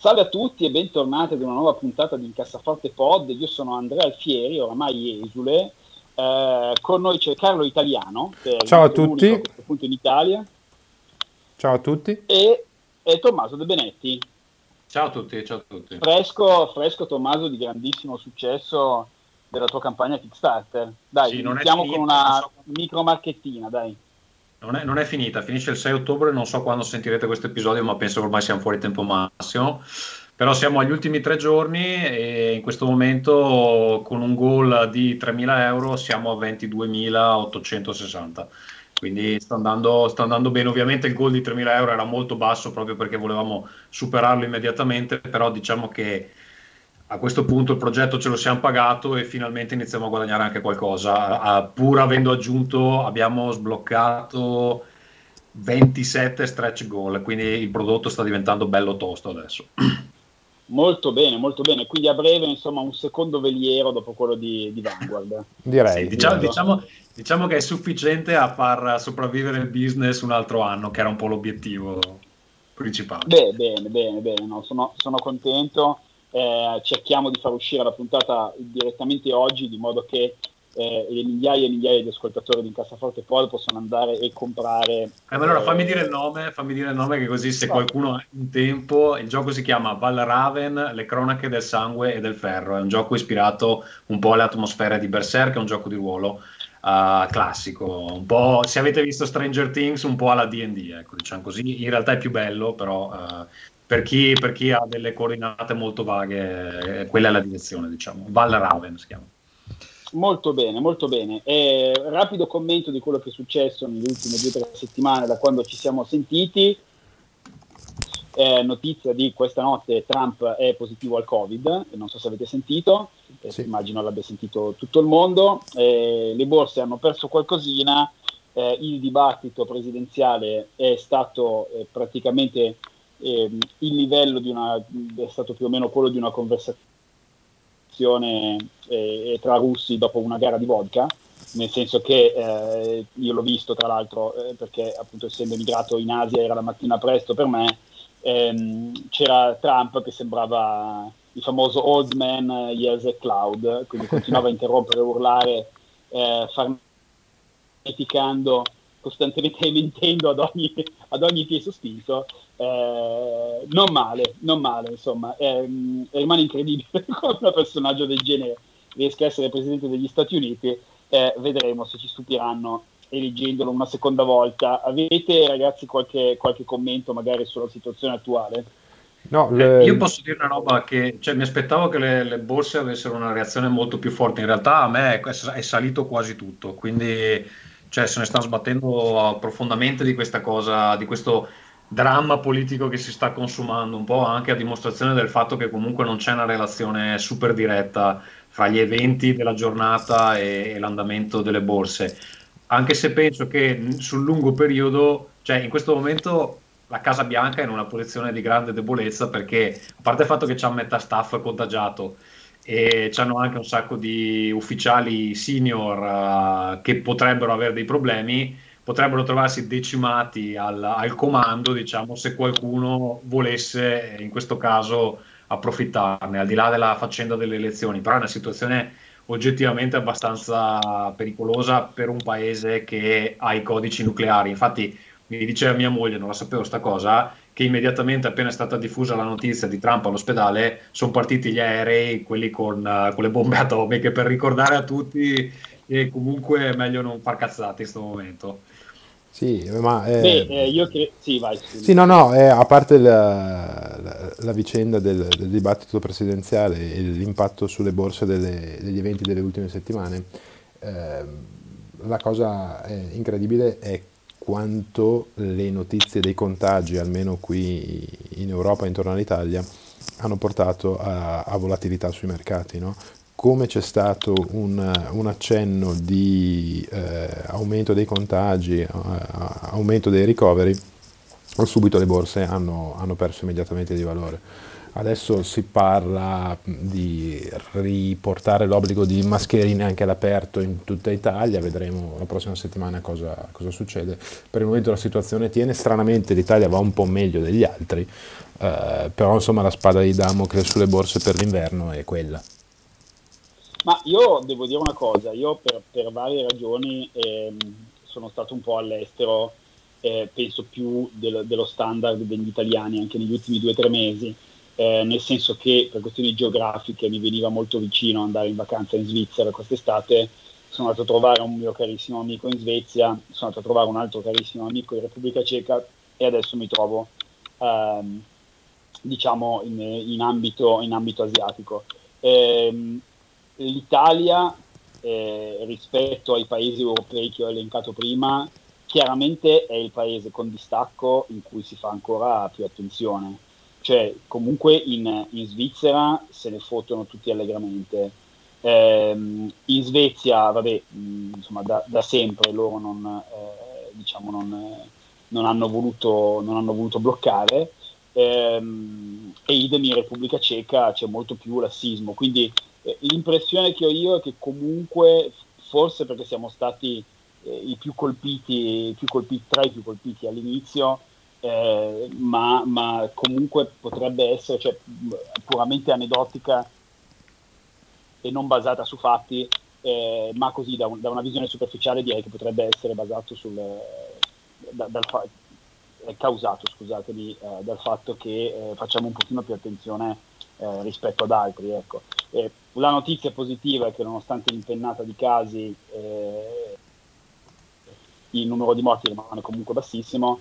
Salve a tutti e bentornati ad una nuova puntata di Incassaforte Pod. Io sono Andrea Alfieri, oramai esule. Eh, con noi c'è Carlo Italiano, Ciao a tutti. A questo punto in Italia. Ciao a tutti. E, e Tommaso De Benetti. Ciao a tutti, ciao a tutti. Fresco, fresco Tommaso di grandissimo successo della tua campagna Kickstarter. Dai, sì, iniziamo con una so... micro marchettina, dai. Non è, non è, finita, finisce il 6 ottobre, non so quando sentirete questo episodio, ma penso che ormai siamo fuori tempo massimo. Però siamo agli ultimi tre giorni e in questo momento con un goal di 3.000 euro siamo a 22.860. Quindi sta andando, sta andando bene. Ovviamente il goal di 3.000 euro era molto basso proprio perché volevamo superarlo immediatamente, però diciamo che a questo punto il progetto ce lo siamo pagato e finalmente iniziamo a guadagnare anche qualcosa. pur avendo aggiunto, abbiamo sbloccato 27 stretch goal, quindi il prodotto sta diventando bello tosto adesso. Molto bene, molto bene. Quindi a breve, insomma, un secondo veliero dopo quello di, di Vanguard. Direi. Sì, diciamo, diciamo, diciamo, che è sufficiente a far sopravvivere il business un altro anno, che era un po' l'obiettivo principale. Beh, bene, bene, bene. No, sono, sono contento eh, cerchiamo di far uscire la puntata direttamente oggi di modo che eh, le migliaia e migliaia di ascoltatori di Incassaforte Pod possono andare e comprare. Eh, allora fammi dire il nome, fammi dire il nome che così se qualcuno ha in tempo, il gioco si chiama Valraven, le cronache del sangue e del ferro, è un gioco ispirato un po' alle atmosfere di Berserk, è un gioco di ruolo. Uh, classico, un po' se avete visto Stranger Things, un po' alla DD, ecco, diciamo così. In realtà è più bello, però uh, per chi, per chi, ha delle coordinate molto vaghe, eh, quella è la direzione, diciamo. Val Raven si chiama. Molto bene, molto bene. Eh, rapido commento di quello che è successo nelle ultime due o tre settimane da quando ci siamo sentiti. Eh, notizia di questa notte Trump è positivo al Covid, non so se avete sentito, eh, sì. immagino l'abbia sentito tutto il mondo. Eh, le borse hanno perso qualcosina, eh, il dibattito presidenziale è stato praticamente eh, il livello di una, è stato più o meno quello di una conversazione eh, tra russi dopo una gara di vodka, nel senso che eh, io l'ho visto tra l'altro eh, perché appunto essendo emigrato in Asia era la mattina presto per me, ehm, c'era Trump che sembrava il famoso old man years a cloud, quindi continuava a interrompere, urlare, eh, farneticando costantemente mentendo ad ogni, ad ogni piede sospinto, eh, non male, non male, insomma, eh, rimane incredibile come un personaggio del genere riesca a essere Presidente degli Stati Uniti, eh, vedremo se ci stupiranno eleggendolo una seconda volta. Avete ragazzi qualche, qualche commento magari sulla situazione attuale? No, eh, le... Io posso dire una roba che cioè, mi aspettavo che le, le, borse avessero una reazione molto più forte, in realtà a me è, è salito quasi tutto, quindi cioè se ne stanno sbattendo profondamente di questa cosa, di questo dramma politico che si sta consumando, un po' anche a dimostrazione del fatto che comunque non c'è una relazione super diretta fra gli eventi della giornata e, e l'andamento delle borse. Anche se penso che sul lungo periodo, cioè in questo momento la Casa Bianca è in una posizione di grande debolezza perché, a parte il fatto che c'è metà staff contagiato, e hanno anche un sacco di ufficiali senior uh, che potrebbero avere dei problemi, potrebbero trovarsi decimati al, al, comando, diciamo, se qualcuno volesse in questo caso approfittarne, al di là della faccenda delle elezioni, però è una situazione oggettivamente abbastanza pericolosa per un paese che ha i codici nucleari. Infatti mi diceva mia moglie, non la sapevo sta cosa, che immediatamente appena è stata diffusa la notizia di Trump all'ospedale sono partiti gli aerei, quelli con, uh, con le bombe atomiche, per ricordare a tutti che comunque è meglio non far cazzate in questo momento. Sì, ma... Eh, Beh, eh, io che... Sì, vai. Sì, no, no, eh, a parte la, la, la vicenda del, del, dibattito presidenziale e l'impatto sulle borse delle, degli eventi delle ultime settimane, ehm, la cosa incredibile è quanto le notizie dei contagi, almeno qui in Europa intorno all'Italia, hanno portato a, a volatilità sui mercati. No? Come c'è stato un, un accenno di eh, aumento dei contagi, eh, aumento dei ricoveri, subito le borse hanno, hanno perso immediatamente di valore. Adesso si parla di riportare l'obbligo di mascherine anche all'aperto in tutta Italia, vedremo la prossima settimana cosa, cosa succede. Per il momento la situazione tiene, stranamente l'Italia va un po' meglio degli altri, eh, però insomma la spada di Damocle sulle borse per l'inverno è quella. Ma io devo dire una cosa, io per, per varie ragioni ehm, sono stato un po' all'estero, eh, penso più del, dello standard degli italiani anche negli ultimi due o tre mesi, eh, nel senso che per questioni geografiche mi veniva molto vicino andare in vacanza in Svizzera quest'estate, sono andato a trovare un mio carissimo amico in Svezia, sono andato a trovare un altro carissimo amico in Repubblica Ceca e adesso mi trovo ehm, diciamo in, in, ambito, in ambito asiatico. Eh, l'Italia eh, rispetto ai paesi europei che ho elencato prima, chiaramente è il paese con distacco in cui si fa ancora più attenzione. Cioè, comunque in, in Svizzera se ne fottono tutti allegramente. Eh, in Svezia, vabbè, mh, insomma, da, da, sempre loro non, eh, diciamo non, non, hanno voluto, non hanno voluto bloccare. Ehm, e idem in Repubblica Ceca c'è molto più lassismo, quindi eh, l'impressione che ho io è che comunque, forse perché siamo stati eh, i più colpiti, più colpiti, tra i più colpiti all'inizio, eh, ma, ma, comunque potrebbe essere cioè, puramente aneddotica e non basata su fatti, eh, ma così da, un, da, una visione superficiale direi che potrebbe essere basato sul, da, dal, causato scusatemi, eh, dal fatto che eh, facciamo un pochino più attenzione eh, rispetto ad altri. Ecco. la notizia positiva è che nonostante l'impennata di casi eh, il numero di morti rimane comunque bassissimo,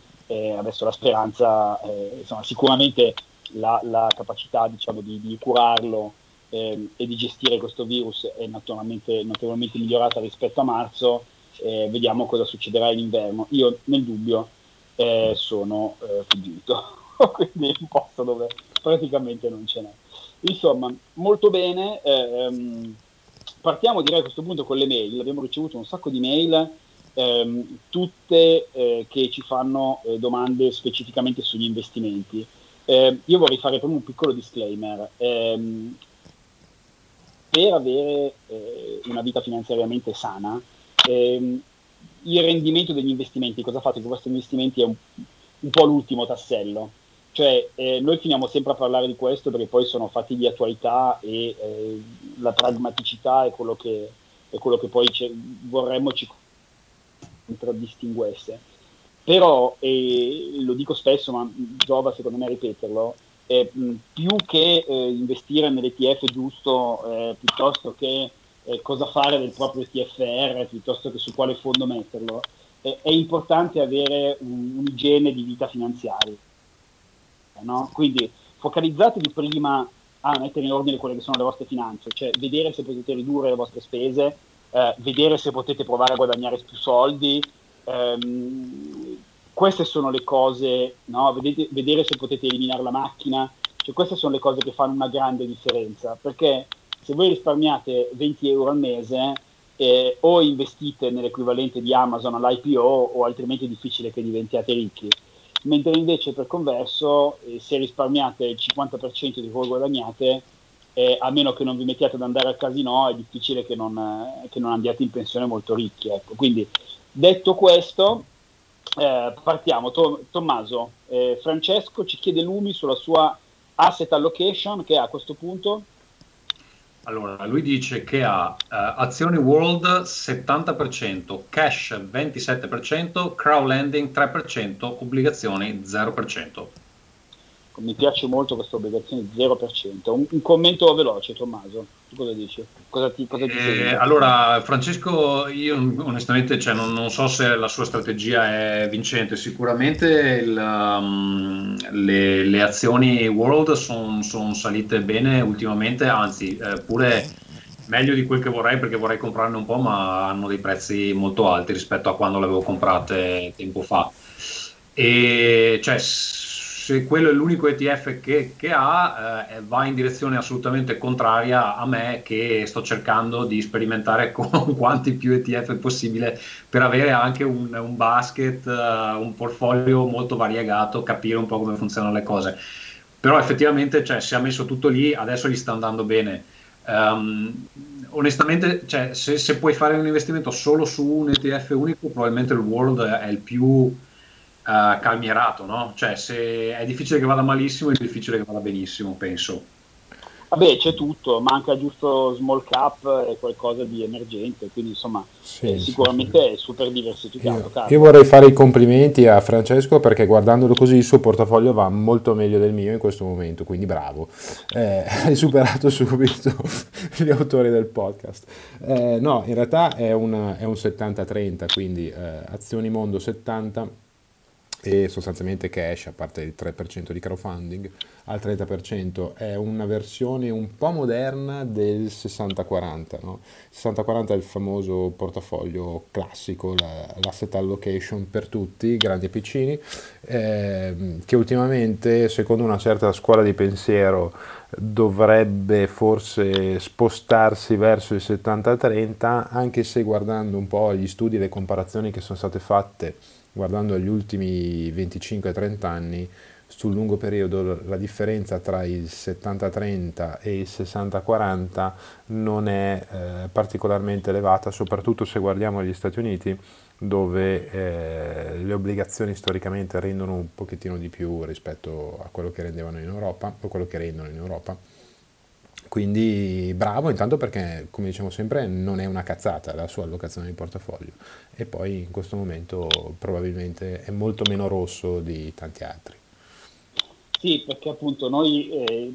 adesso la speranza, eh, insomma, sicuramente la, la capacità diciamo, di, di, curarlo eh, e di gestire questo virus è naturalmente notevolmente migliorata rispetto a marzo, vediamo cosa succederà in inverno. Io nel dubbio eh, sono eh, fuggito, quindi un posto dove praticamente non ce n'è. Insomma, molto bene, ehm, partiamo direi a questo punto con le mail, abbiamo ricevuto un sacco di mail, ehm, tutte eh, che ci fanno eh, domande specificamente sugli investimenti. Eh, io vorrei fare proprio un piccolo disclaimer. Ehm, per avere eh, una vita finanziariamente sana, ehm, il rendimento degli investimenti, cosa fate con questi investimenti è un, un po' l'ultimo tassello. Cioè, eh, noi finiamo sempre a parlare di questo perché poi sono fatti di attualità e eh, la pragmaticità è quello che, è quello che poi vorremmo ci contraddistinguesse. Però, e lo dico spesso, ma giova secondo me a ripeterlo, eh, più che eh, investire nell'ETF giusto, eh, piuttosto che eh, cosa fare del proprio TFR piuttosto che su quale fondo metterlo. È importante avere un, un'igiene di vita finanziaria. No? Quindi focalizzatevi prima a mettere in ordine quelle che sono le vostre finanze, cioè vedere se potete ridurre le vostre spese, eh, vedere se potete provare a guadagnare più soldi. Ehm, queste sono le cose, no? Vedete, vedere se potete eliminare la macchina, cioè queste sono le cose che fanno una grande differenza, perché se voi risparmiate 20 euro al mese eh, o investite nell'equivalente di Amazon all'IPO o altrimenti è difficile che diventiate ricchi. Mentre invece per converso eh, se risparmiate il 50% di quello che guadagnate, eh, a meno che non vi mettiate ad andare al casino, è difficile che non, eh, che non andiate in pensione molto ricchi. Ecco. Quindi detto questo, eh, partiamo. To- Tommaso, eh, Francesco ci chiede lumi sulla sua asset allocation che a questo punto allora, lui dice che ha uh, azioni World 70%, cash 27%, crowdlending 3%, obbligazioni 0% mi piace molto questa obbligazione 0%. Un, un, commento veloce, Tommaso, tu cosa dici? Cosa ti, cosa ti eh, allora, Francesco, io onestamente cioè, non, non, so se la sua strategia è vincente, sicuramente il, um, le, le, azioni World sono son salite bene ultimamente, anzi eh, pure meglio di quel che vorrei perché vorrei comprarne un po', ma hanno dei prezzi molto alti rispetto a quando le avevo comprate tempo fa. E cioè se quello è l'unico ETF che, che ha, eh, va in direzione assolutamente contraria a me che sto cercando di sperimentare con quanti più ETF possibile per avere anche un, un basket, uh, un portfolio molto variegato, capire un po' come funzionano le cose. però effettivamente cioè, se ha messo tutto lì, adesso gli sta andando bene. Um, onestamente, cioè, se, se, puoi fare un investimento solo su un ETF unico, probabilmente il World è il più uh, calmierato, no? Cioè, se è difficile che vada malissimo, è difficile che vada benissimo, penso. Vabbè, c'è tutto, manca giusto small cap e qualcosa di emergente, quindi insomma sì, eh, sicuramente sì, è super diversificato. Io, io, vorrei fare i complimenti a Francesco perché guardandolo così il suo portafoglio va molto meglio del mio in questo momento, quindi bravo. Eh, hai superato subito gli autori del podcast. Eh, no, in realtà è, una, è un 70-30, quindi eh, Azioni Mondo 70 e sostanzialmente cash, a parte il 3% di crowdfunding, al 30% è una versione un po' moderna del 60-40. No? Il 60-40 è il famoso portafoglio classico, la, l'asset allocation per tutti, grandi e piccini, eh, che ultimamente, secondo una certa scuola di pensiero, dovrebbe forse spostarsi verso il 70-30, anche se guardando un po' gli studi e le comparazioni che sono state fatte guardando gli ultimi 25-30 anni, sul lungo periodo la differenza tra il 70-30 e il 60-40 non è eh, particolarmente elevata, soprattutto se guardiamo gli Stati Uniti dove eh, le obbligazioni storicamente rendono un pochettino di più rispetto a quello che rendevano in Europa o quello che rendono in Europa quindi bravo intanto perché, come diciamo sempre, non è una cazzata la sua allocazione di portafoglio e poi in questo momento probabilmente è molto meno rosso di tanti altri. Sì, perché appunto noi eh,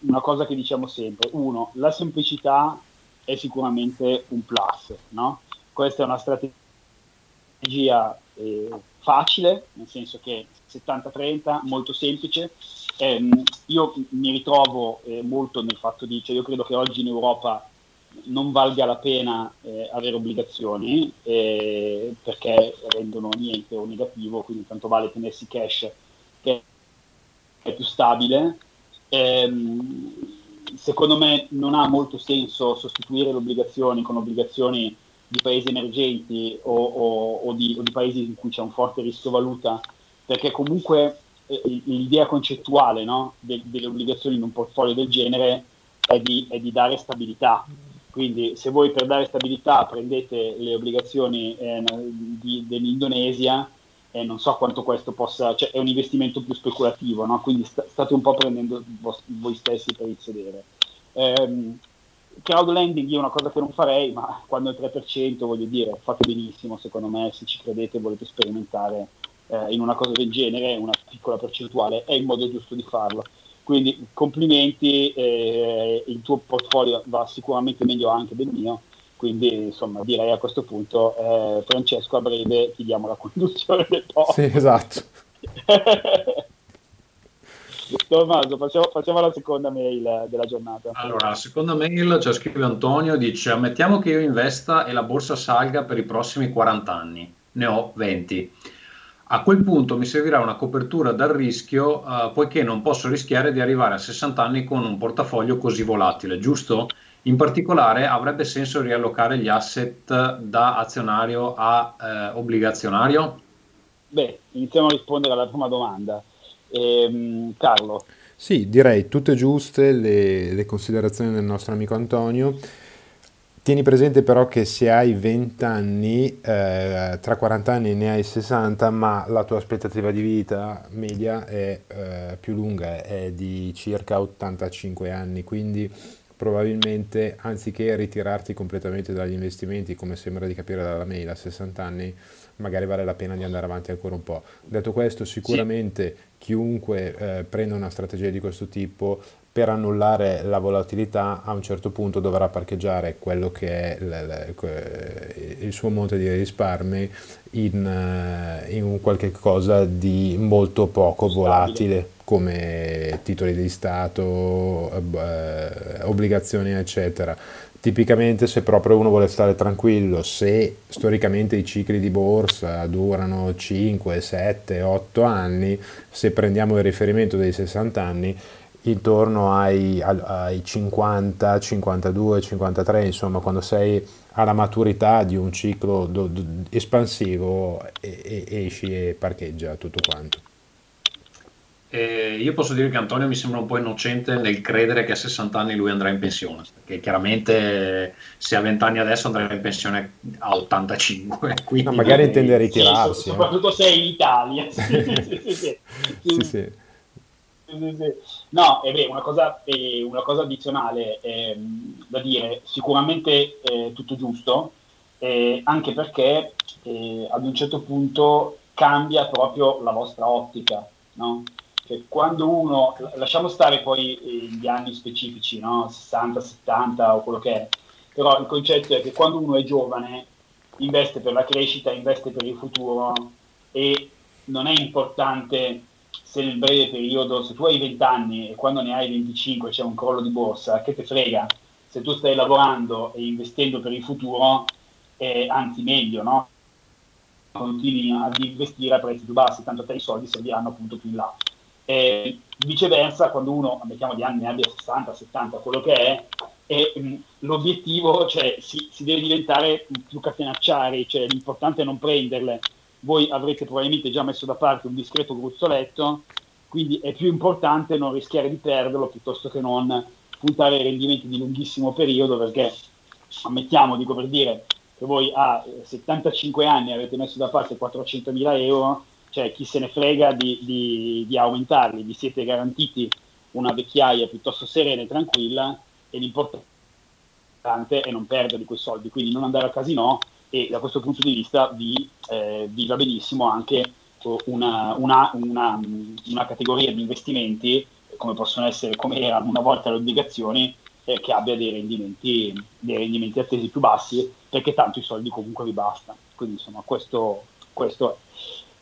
una cosa che diciamo sempre, uno, la semplicità è sicuramente un plus, no? Questa è una strategia eh, facile, nel senso che 70-30, molto semplice, ehm, io mi ritrovo eh, molto nel fatto di, cioè io credo che oggi in Europa non valga la pena eh, avere obbligazioni eh, perché rendono niente o negativo, quindi tanto vale tenersi cash che è più stabile. Ehm, secondo me non ha molto senso sostituire le obbligazioni con obbligazioni di paesi emergenti o, o, o, di, o, di, paesi in cui c'è un forte rischio valuta, perché comunque l'idea concettuale no, de, delle obbligazioni in un portfolio del genere è di, è di, dare stabilità. Quindi se voi per dare stabilità prendete le obbligazioni eh, di, dell'Indonesia, eh, non so quanto questo possa, cioè è un investimento più speculativo, no? quindi sta, state un po' prendendo voi stessi per il sedere. Eh, crowd lending io è una cosa che non farei, ma quando è il 3%, voglio dire, fate benissimo, secondo me, se ci credete e volete sperimentare eh, in una cosa del genere, una piccola percentuale, è il modo giusto di farlo. Quindi complimenti, eh, il tuo portfolio va sicuramente meglio anche del mio, quindi insomma direi a questo punto eh, Francesco a breve ti diamo la conduzione del podcast. Sì, esatto. Tommaso, facciamo, facciamo, la seconda mail della giornata. Allora, la seconda mail, cioè scrive Antonio, dice ammettiamo che io investa e la borsa salga per i prossimi 40 anni, ne ho 20 a quel punto mi servirà una copertura dal rischio, uh, poiché non posso rischiare di arrivare a 60 anni con un portafoglio così volatile, giusto? In particolare avrebbe senso riallocare gli asset da azionario a eh, obbligazionario? Beh, iniziamo a rispondere alla prima domanda. Ehm, Carlo. Sì, direi tutte giuste le, le considerazioni del nostro amico Antonio. Tieni presente però che se hai 20 anni, eh, tra 40 anni ne hai 60, ma la tua aspettativa di vita media è eh, più lunga, è di circa 85 anni, quindi probabilmente anziché ritirarti completamente dagli investimenti, come sembra di capire dalla mail, a 60 anni, magari vale la pena di andare avanti ancora un po'. Detto questo, sicuramente sì. chiunque eh, prenda una strategia di questo tipo per annullare la volatilità a un certo punto dovrà parcheggiare quello che è l- il suo monte di risparmi in, eh, in un qualche cosa di molto poco volatile come titoli di Stato, eh, obbligazioni eccetera. Tipicamente se proprio uno vuole stare tranquillo, se storicamente i cicli di borsa durano 5, 7, 8 anni, se prendiamo il riferimento dei 60 anni, intorno ai, ai 50, 52, 53, insomma quando sei alla maturità di un ciclo do, do, espansivo e, e, esci e parcheggia tutto quanto. E io posso dire che Antonio mi sembra un po' innocente nel credere che a 60 anni lui andrà in pensione, perché chiaramente se a 20 anni adesso andrà in pensione a 85. Quindi no, magari intende ritirarsi. Sì, eh. soprattutto se è in Italia. sì, sì, sì, sì. No, è vero, una cosa, eh, una cosa addizionale eh, da dire, sicuramente eh, tutto giusto, eh, anche perché eh, ad un certo punto cambia proprio la vostra ottica, no? Quando uno, lasciamo stare poi gli anni specifici, no? 60, 70 o quello che è, però il concetto è che quando uno è giovane investe per la crescita, investe per il futuro e non è importante se nel breve periodo, se tu hai 20 anni e quando ne hai 25 c'è un crollo di borsa, che te frega? Se tu stai lavorando e investendo per il futuro, eh, anzi meglio, no? Continui ad investire a prezzi più bassi, tanto te i soldi serviranno appunto più in là. E viceversa, quando uno, mettiamo di anni, abbia 60, 70, quello che è, e, mh, l'obiettivo cioè, si, si, deve diventare più catenacciari, cioè l'importante è non prenderle. Voi avrete probabilmente già messo da parte un discreto gruzzoletto, quindi è più importante non rischiare di perderlo piuttosto che non puntare ai rendimenti di lunghissimo periodo, perché ammettiamo, dico per dire, che voi a 75 anni avete messo da parte 400.000 euro, cioè chi se ne frega di, di, di aumentarli, vi siete garantiti una vecchiaia piuttosto serena e tranquilla e l'importante è non perdere quei soldi, quindi non andare al casino e da questo punto di vista vi, eh, vi va benissimo anche una, una, una, una, categoria di investimenti come possono essere, come erano una volta le obbligazioni, eh, che abbia dei rendimenti, dei rendimenti attesi più bassi, perché tanto i soldi comunque vi bastano. Quindi insomma questo, questo è.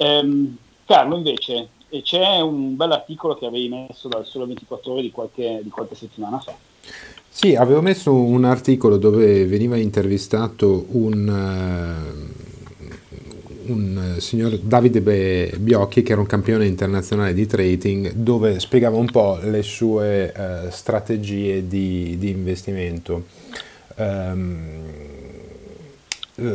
Ehm, Carlo, invece, c'è un bel articolo che avevi messo dal Sole 24 Ore di qualche, di qualche settimana fa. Sì, avevo messo un articolo dove veniva intervistato un, uh, un signor Davide Biocchi, che era un campione internazionale di trading, dove spiegava un po' le sue uh, strategie di, di investimento. Um,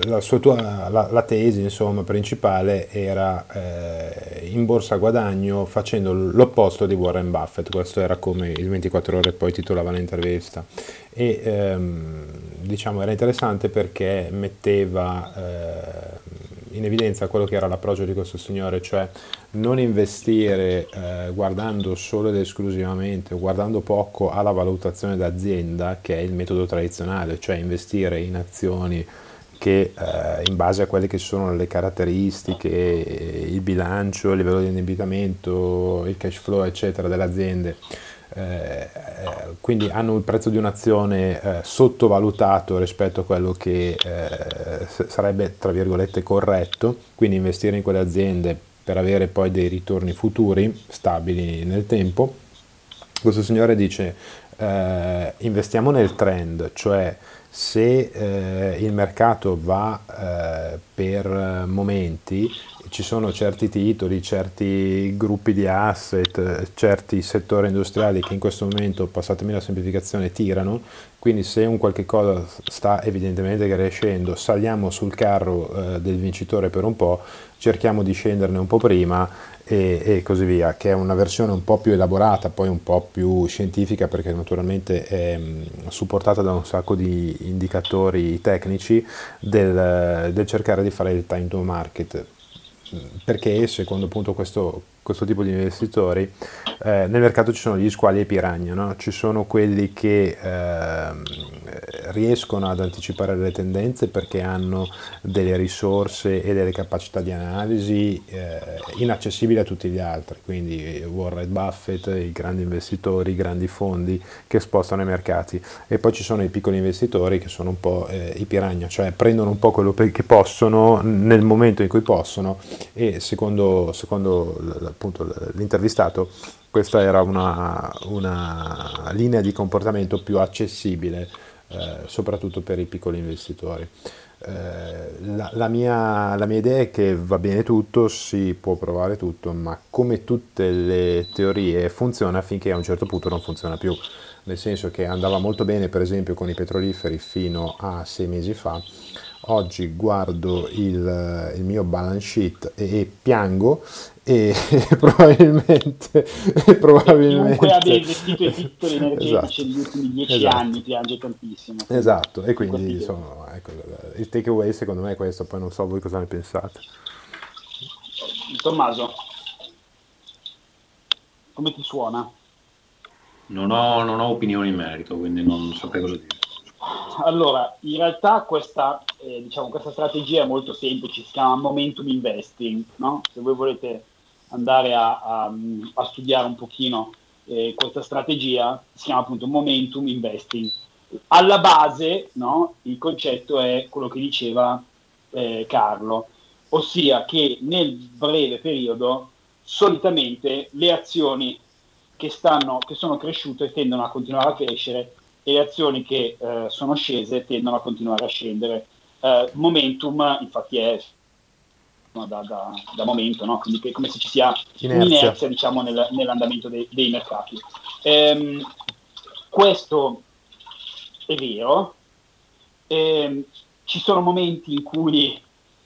la, tua, la, la, tesi insomma, principale era eh, in borsa guadagno facendo l'opposto di Warren Buffett, questo era come il 24 ore poi titolava l'intervista. E ehm, diciamo era interessante perché metteva eh, in evidenza quello che era l'approccio di questo signore, cioè non investire eh, guardando solo ed esclusivamente o guardando poco alla valutazione d'azienda che è il metodo tradizionale, cioè investire in azioni che eh, in base a quelle che sono le caratteristiche, il bilancio, il livello di indebitamento, il cash flow eccetera delle aziende, eh, quindi hanno il prezzo di un'azione eh, sottovalutato rispetto a quello che eh, sarebbe tra virgolette corretto, quindi investire in quelle aziende per avere poi dei ritorni futuri stabili nel tempo. Questo signore dice eh, investiamo nel trend, cioè se eh, il mercato va eh, per momenti, ci sono certi titoli, certi gruppi di asset, certi settori industriali che in questo momento, passatemi la semplificazione, tirano, quindi se un qualche cosa sta evidentemente crescendo, saliamo sul carro eh, del vincitore per un po', cerchiamo di scenderne un po' prima e, e, così via, che è una versione un po' più elaborata, poi un po' più scientifica perché naturalmente è mh, supportata da un sacco di indicatori tecnici del, del cercare di fare il time to market. Perché secondo appunto questo, questo tipo di investitori eh, nel mercato ci sono gli squali e i piranha, no? ci sono quelli che eh, riescono ad anticipare le tendenze perché hanno delle risorse e delle capacità di analisi eh, inaccessibili a tutti gli altri, quindi Warren Buffett, i grandi investitori, i grandi fondi che spostano i mercati e poi ci sono i piccoli investitori che sono un po' eh, i piranha, cioè prendono un po' quello che possono nel momento in cui possono e secondo, secondo appunto, l'intervistato questa era una, una, linea di comportamento più accessibile eh, soprattutto per i piccoli investitori. Eh, la, la, mia, la, mia, idea è che va bene tutto, si può provare tutto, ma come tutte le teorie funziona finché a un certo punto non funziona più, nel senso che andava molto bene per esempio con i petroliferi fino a sei mesi fa, oggi guardo il, il mio balance sheet e, e piango e probabilmente, probabilmente chiunque abbia investito in titoli energetici esatto. negli ultimi dieci esatto. anni piange tantissimo esatto e quindi insomma, ecco, il takeaway secondo me è questo poi non so voi cosa ne pensate Tommaso come ti suona? Non ho, non ho opinioni in merito quindi non saprei cosa dire allora, in realtà questa, eh, diciamo, questa, strategia è molto semplice, si chiama momentum investing. No? Se voi volete andare a, a, a studiare un pochino eh, questa strategia, si chiama appunto momentum investing. Alla base no, il concetto è quello che diceva eh, Carlo, ossia che nel breve periodo solitamente le azioni che, stanno, che sono cresciute tendono a continuare a crescere e le azioni che eh, sono scese tendono a continuare a scendere. Eh, momentum infatti è da, da, da, momento, no? quindi come se ci sia inerzia, inerzia diciamo, nel, nell'andamento dei, dei mercati. Ehm, questo è vero, ehm, ci sono momenti in cui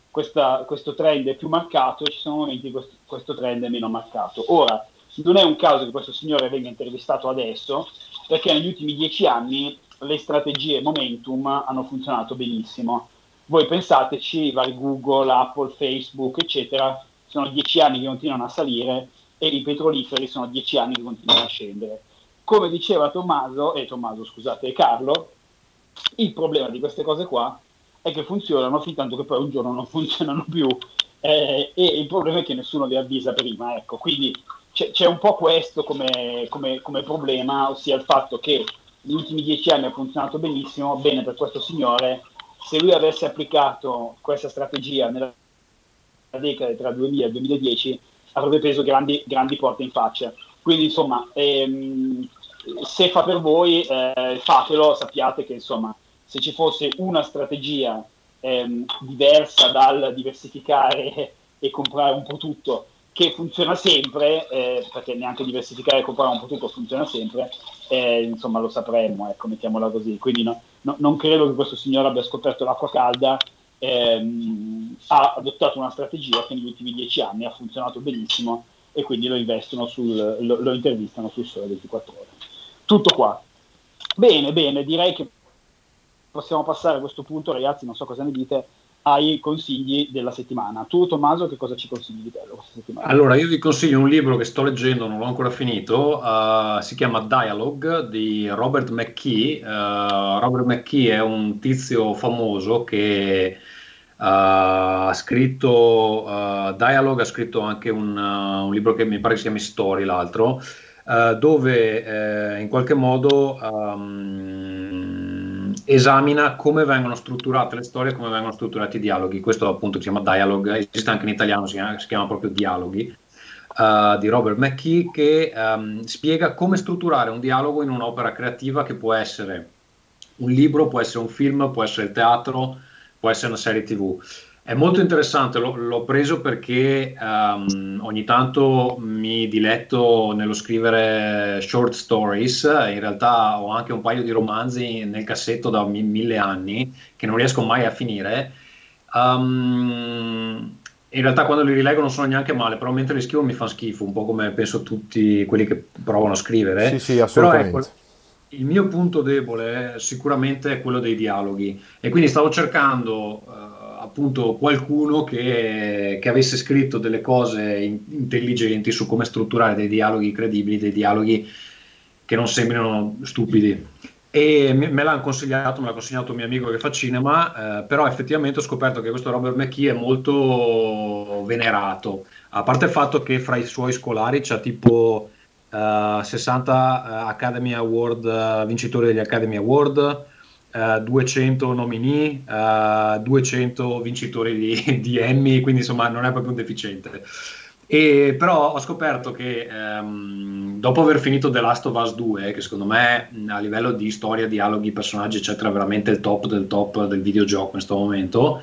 questa, questo trend è più marcato e ci sono momenti in cui questo, questo trend è meno marcato. Ora, non è un caso che questo signore venga intervistato adesso, perché negli ultimi dieci anni le strategie momentum hanno funzionato benissimo. Voi pensateci, vari Google, Apple, Facebook, eccetera, sono dieci anni che continuano a salire e i petroliferi sono dieci anni che continuano a scendere. Come diceva Tommaso, eh, Tommaso scusate, Carlo, il problema di queste cose qua è che funzionano fin tanto che poi un giorno non funzionano più eh, e il problema è che nessuno li avvisa prima, ecco, quindi c'è, c'è un po' questo come, come, come, problema, ossia il fatto che negli ultimi dieci anni ha funzionato benissimo, bene per questo signore, se lui avesse applicato questa strategia nella decade tra il 2000 e il 2010 avrebbe preso grandi, grandi porte in faccia. Quindi insomma, ehm, se fa per voi, eh, fatelo, sappiate che insomma, se ci fosse una strategia ehm, diversa dal diversificare e comprare un po' tutto che funziona sempre, eh, perché neanche diversificare e comprare un po' tutto funziona sempre, eh, insomma lo sapremmo, ecco, mettiamola così. Quindi no, no, non credo che questo signore abbia scoperto l'acqua calda, ehm, ha adottato una strategia che negli ultimi dieci anni ha funzionato benissimo e quindi lo investono sul, lo, lo intervistano sul sole 24 ore. Tutto qua. Bene, bene, direi che possiamo passare a questo punto, ragazzi, non so cosa ne dite, ai consigli della settimana. Tu Tommaso che cosa ci consigli di bello questa settimana? Allora io vi consiglio un libro che sto leggendo, non l'ho ancora finito, uh, si chiama Dialogue di Robert McKee. Uh, Robert McKee è un tizio famoso che uh, ha scritto Dialogue, ha scritto anche un, un, libro che mi pare si chiami Story, l'altro, dove in qualche modo... Um, esamina come vengono strutturate le storie, come vengono strutturati i dialoghi. Questo appunto si chiama Dialogue, esiste anche in italiano, si chiama, si chiama proprio Dialoghi, uh, di Robert McKee, che um, spiega come strutturare un dialogo in un'opera creativa che può essere un libro, può essere un film, può essere il teatro, può essere una serie tv. È molto interessante, l'ho, l'ho preso perché um, ogni tanto mi diletto nello scrivere short stories, in realtà ho anche un paio di romanzi nel cassetto da mi- mille anni che non riesco mai a finire. Um, in realtà quando li rileggo non sono neanche male, però mentre li scrivo mi fa schifo, un po' come penso tutti quelli che provano a scrivere. Sì, sì, assolutamente. Ecco, il mio punto debole sicuramente è quello dei dialoghi e quindi stavo cercando... Uh, appunto qualcuno che, che, avesse scritto delle cose in, intelligenti su come strutturare dei dialoghi credibili, dei dialoghi che non sembrino stupidi. E me, l'hanno consigliato, me l'ha consegnato un mio amico che fa cinema, eh, però effettivamente ho scoperto che questo Robert McKee è molto venerato, a parte il fatto che fra i suoi scolari c'è tipo uh, 60 Academy Award, uh, vincitori degli Academy Award, uh, eh, 200 nominee, uh, eh, 200 vincitori di, di, Emmy, quindi insomma non è proprio un deficiente. E, però ho scoperto che um, dopo aver finito The Last of Us 2, che secondo me a livello di storia, dialoghi, personaggi, eccetera, è veramente il top del top del videogioco in questo momento,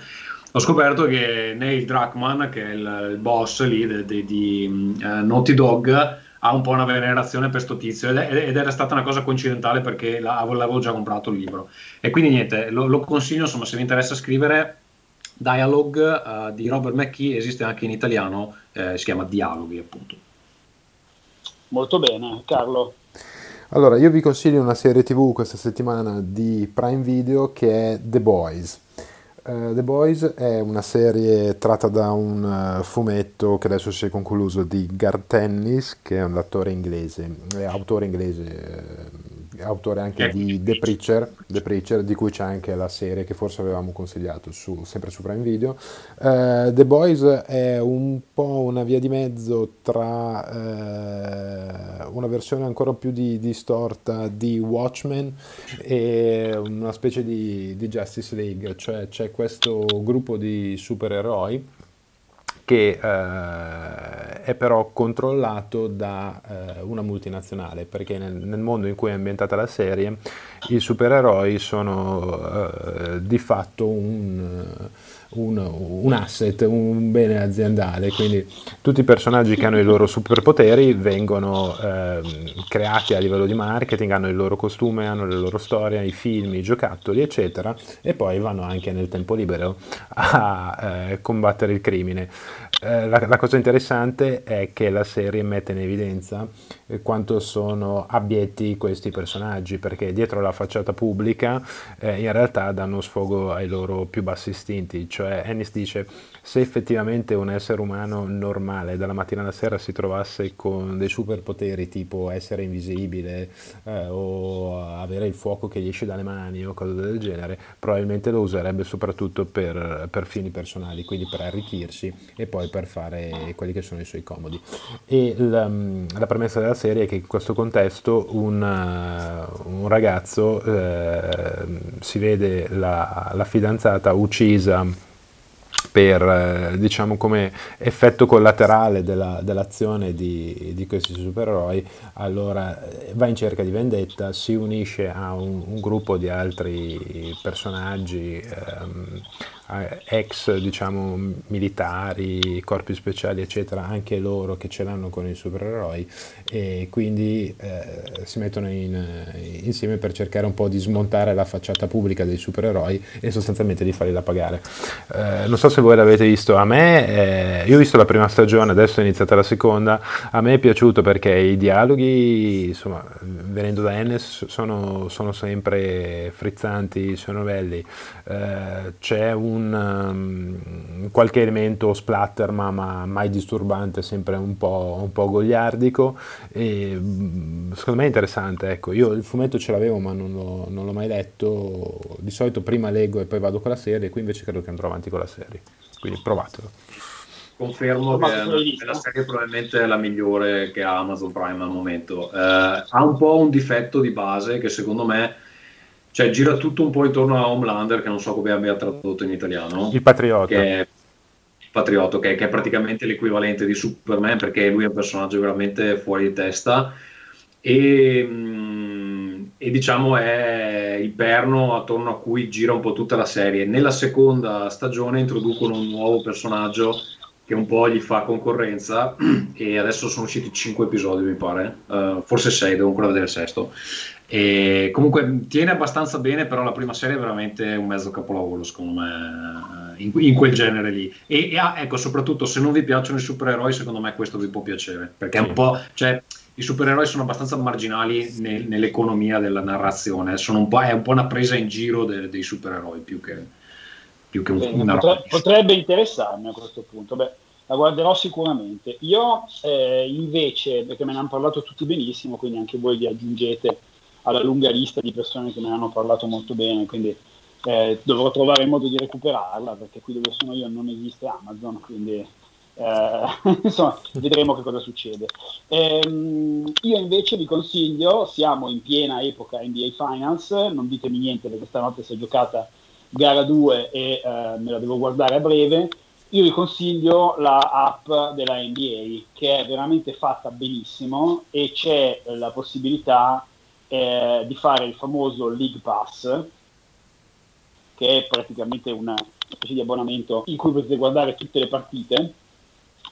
ho scoperto che Neil Druckmann, che è il, il boss lì de, de, di uh, Naughty Dog, ha un po' una venerazione per sto tizio ed, è, ed era stata una cosa coincidentale perché l'avevo già comprato il libro e quindi niente lo, lo, consiglio insomma se vi interessa scrivere Dialogue uh, di Robert McKee esiste anche in italiano, eh, si chiama Dialoghi appunto. Molto bene, Carlo. Allora, io vi consiglio una serie tv questa settimana di Prime Video che è The Boys. Uh, The Boys è una serie tratta da un uh, fumetto che adesso si è concluso di Garth Tennis, che è un attore inglese, è autore inglese, autore anche di The Preacher, The Preacher, di cui c'è anche la serie che forse avevamo consigliato su, sempre su Prime Video. Uh, The Boys è un po' una via di mezzo tra una versione ancora più di, distorta di Watchmen e una specie di, di Justice League, cioè c'è questo gruppo di supereroi che eh, è però controllato da eh, una multinazionale, perché nel, nel, mondo in cui è ambientata la serie i supereroi sono eh, di fatto un un, un, asset, un bene aziendale, quindi tutti i personaggi che hanno i loro superpoteri vengono eh, creati a livello di marketing, hanno il loro costume, hanno le loro storie, i film, i giocattoli, eccetera, e poi vanno anche nel tempo libero a eh, combattere il crimine. Eh, la, la, cosa interessante è che la serie mette in evidenza eh, quanto sono abietti questi personaggi, perché dietro la facciata pubblica eh, in realtà danno sfogo ai loro più bassi istinti, cioè Ennis dice se effettivamente un essere umano normale dalla mattina alla sera si trovasse con dei superpoteri tipo essere invisibile eh, o avere il fuoco che gli esce dalle mani o cose del genere, probabilmente lo userebbe soprattutto per, per fini personali, quindi per arricchirsi e poi per fare quelli che sono i suoi comodi. E la, la premessa della serie è che in questo contesto un, un ragazzo eh, si vede la, la fidanzata uccisa per, eh, diciamo, come effetto collaterale della, dell'azione di, di, questi supereroi, allora eh, va in cerca di vendetta, si unisce a un, un gruppo di altri personaggi ehm, ex diciamo, militari, corpi speciali eccetera, anche loro che ce l'hanno con i supereroi e quindi eh, si mettono in, insieme per cercare un po' di smontare la facciata pubblica dei supereroi e sostanzialmente di farli da pagare. Eh, non so se voi l'avete visto, a me, eh, io ho visto la prima stagione, adesso è iniziata la seconda, a me è piaciuto perché i dialoghi, insomma, venendo da Ennis, sono, sono sempre frizzanti, sono belli, eh, c'è un un, um, qualche elemento splatter ma, ma, mai disturbante, sempre un po', un po goliardico. E mm, secondo me è interessante, ecco, io il fumetto ce l'avevo ma non l'ho, non l'ho mai letto, di solito prima leggo e poi vado con la serie, qui invece credo che andrò avanti con la serie, quindi provatelo. Confermo che la serie probabilmente è la migliore che ha Amazon Prime al momento. Eh, ha un po' un difetto di base che secondo me cioè gira tutto un po' intorno a Homelander, che non so come abbia tradotto in italiano. Il patriota. Che è, il patriota, okay, che è praticamente l'equivalente di Superman, perché lui è un personaggio veramente fuori di testa. E, mm, e diciamo è il perno attorno a cui gira un po' tutta la serie. Nella seconda stagione introducono un nuovo personaggio che un po' gli fa concorrenza e adesso sono usciti 5 episodi mi pare, uh, forse 6, devo ancora vedere il sesto e comunque tiene abbastanza bene, però la prima serie è veramente un mezzo capolavoro, secondo me, in, in quel genere lì. E, e ah, ecco, soprattutto se non vi piacciono i supereroi, secondo me questo vi può piacere, perché è un po', cioè, i supereroi sono abbastanza marginali nel, nell'economia della narrazione, un è un po' una presa in giro de, dei supereroi più che, più che un, una potre, Potrebbe interessarmi a questo punto. Beh, la guarderò sicuramente. Io eh, invece, perché me ne hanno parlato tutti benissimo, quindi anche voi vi aggiungete alla lunga lista di persone che me ne hanno parlato molto bene, quindi eh, dovrò trovare il modo di recuperarla perché qui dove sono io non esiste Amazon, quindi eh, insomma vedremo che cosa succede. Ehm, io invece vi consiglio, siamo in piena epoca NBA Finals, non ditemi niente perché stanotte si è giocata gara 2 e eh, me la devo guardare a breve. Io vi consiglio la app della NBA che è veramente fatta benissimo e c'è la possibilità eh, di fare il famoso League Pass, che è praticamente una specie di abbonamento in cui potete guardare tutte le partite,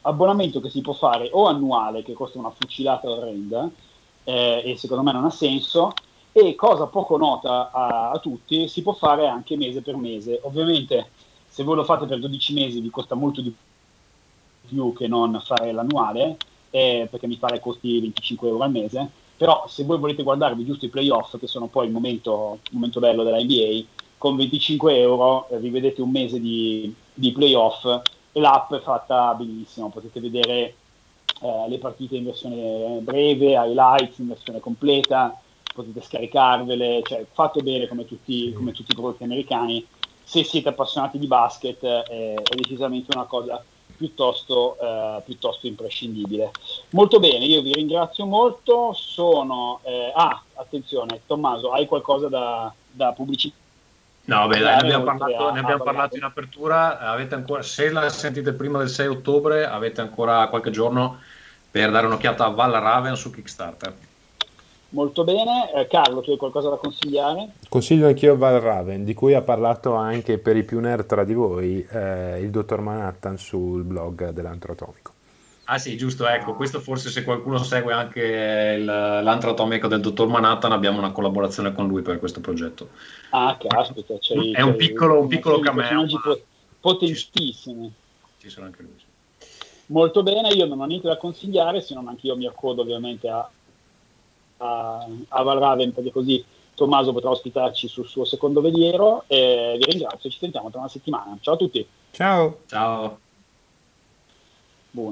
abbonamento che si può fare o annuale, che costa una fucilata orrenda, eh, e secondo me non ha senso, e cosa poco nota a, a, tutti, si può fare anche mese per mese. Ovviamente se voi lo fate per 12 mesi vi costa molto di più che non fare l'annuale, eh, perché mi pare costi 25 euro al mese, però se voi volete guardarvi giusto i playoff, che sono poi il momento, il momento bello della NBA, con 25 euro eh, vi vedete un mese di, di playoff e l'app è fatta benissimo, potete vedere eh, le partite in versione breve, highlights in versione completa, potete scaricarvele, cioè fatto bene come tutti, come tutti i prodotti americani. Se siete appassionati di basket eh, è decisamente una cosa piuttosto, eh, piuttosto, imprescindibile. Molto bene, io vi ringrazio molto. Sono. Eh, ah, attenzione, Tommaso, hai qualcosa da, da pubblicità? No, beh, dai, ne abbiamo parlato, ne abbiamo parlato in apertura. Avete ancora, se la sentite prima del 6 ottobre, avete ancora qualche giorno per dare un'occhiata a Val Raven su Kickstarter. Molto bene, eh, Carlo, tu hai qualcosa da consigliare? Consiglio anch'io Val Raven, di cui ha parlato anche per i più nerd tra di voi eh, il dottor Manhattan sul blog dell'antro atomico. Ah sì, giusto, ecco, questo forse se qualcuno segue anche il, l'antro atomico del dottor Manhattan abbiamo una collaborazione con lui per questo progetto. Ah, caspita, c'è, è un piccolo, un piccolo cameo. Potentissimi. Ci sono anche lui. Molto bene, io non ho niente da consigliare, se non anche io mi accodo ovviamente a, a, a Valraven perché così Tommaso potrà ospitarci sul suo secondo veliero e vi ringrazio, ci sentiamo tra una settimana. Ciao a tutti. Ciao. Ciao.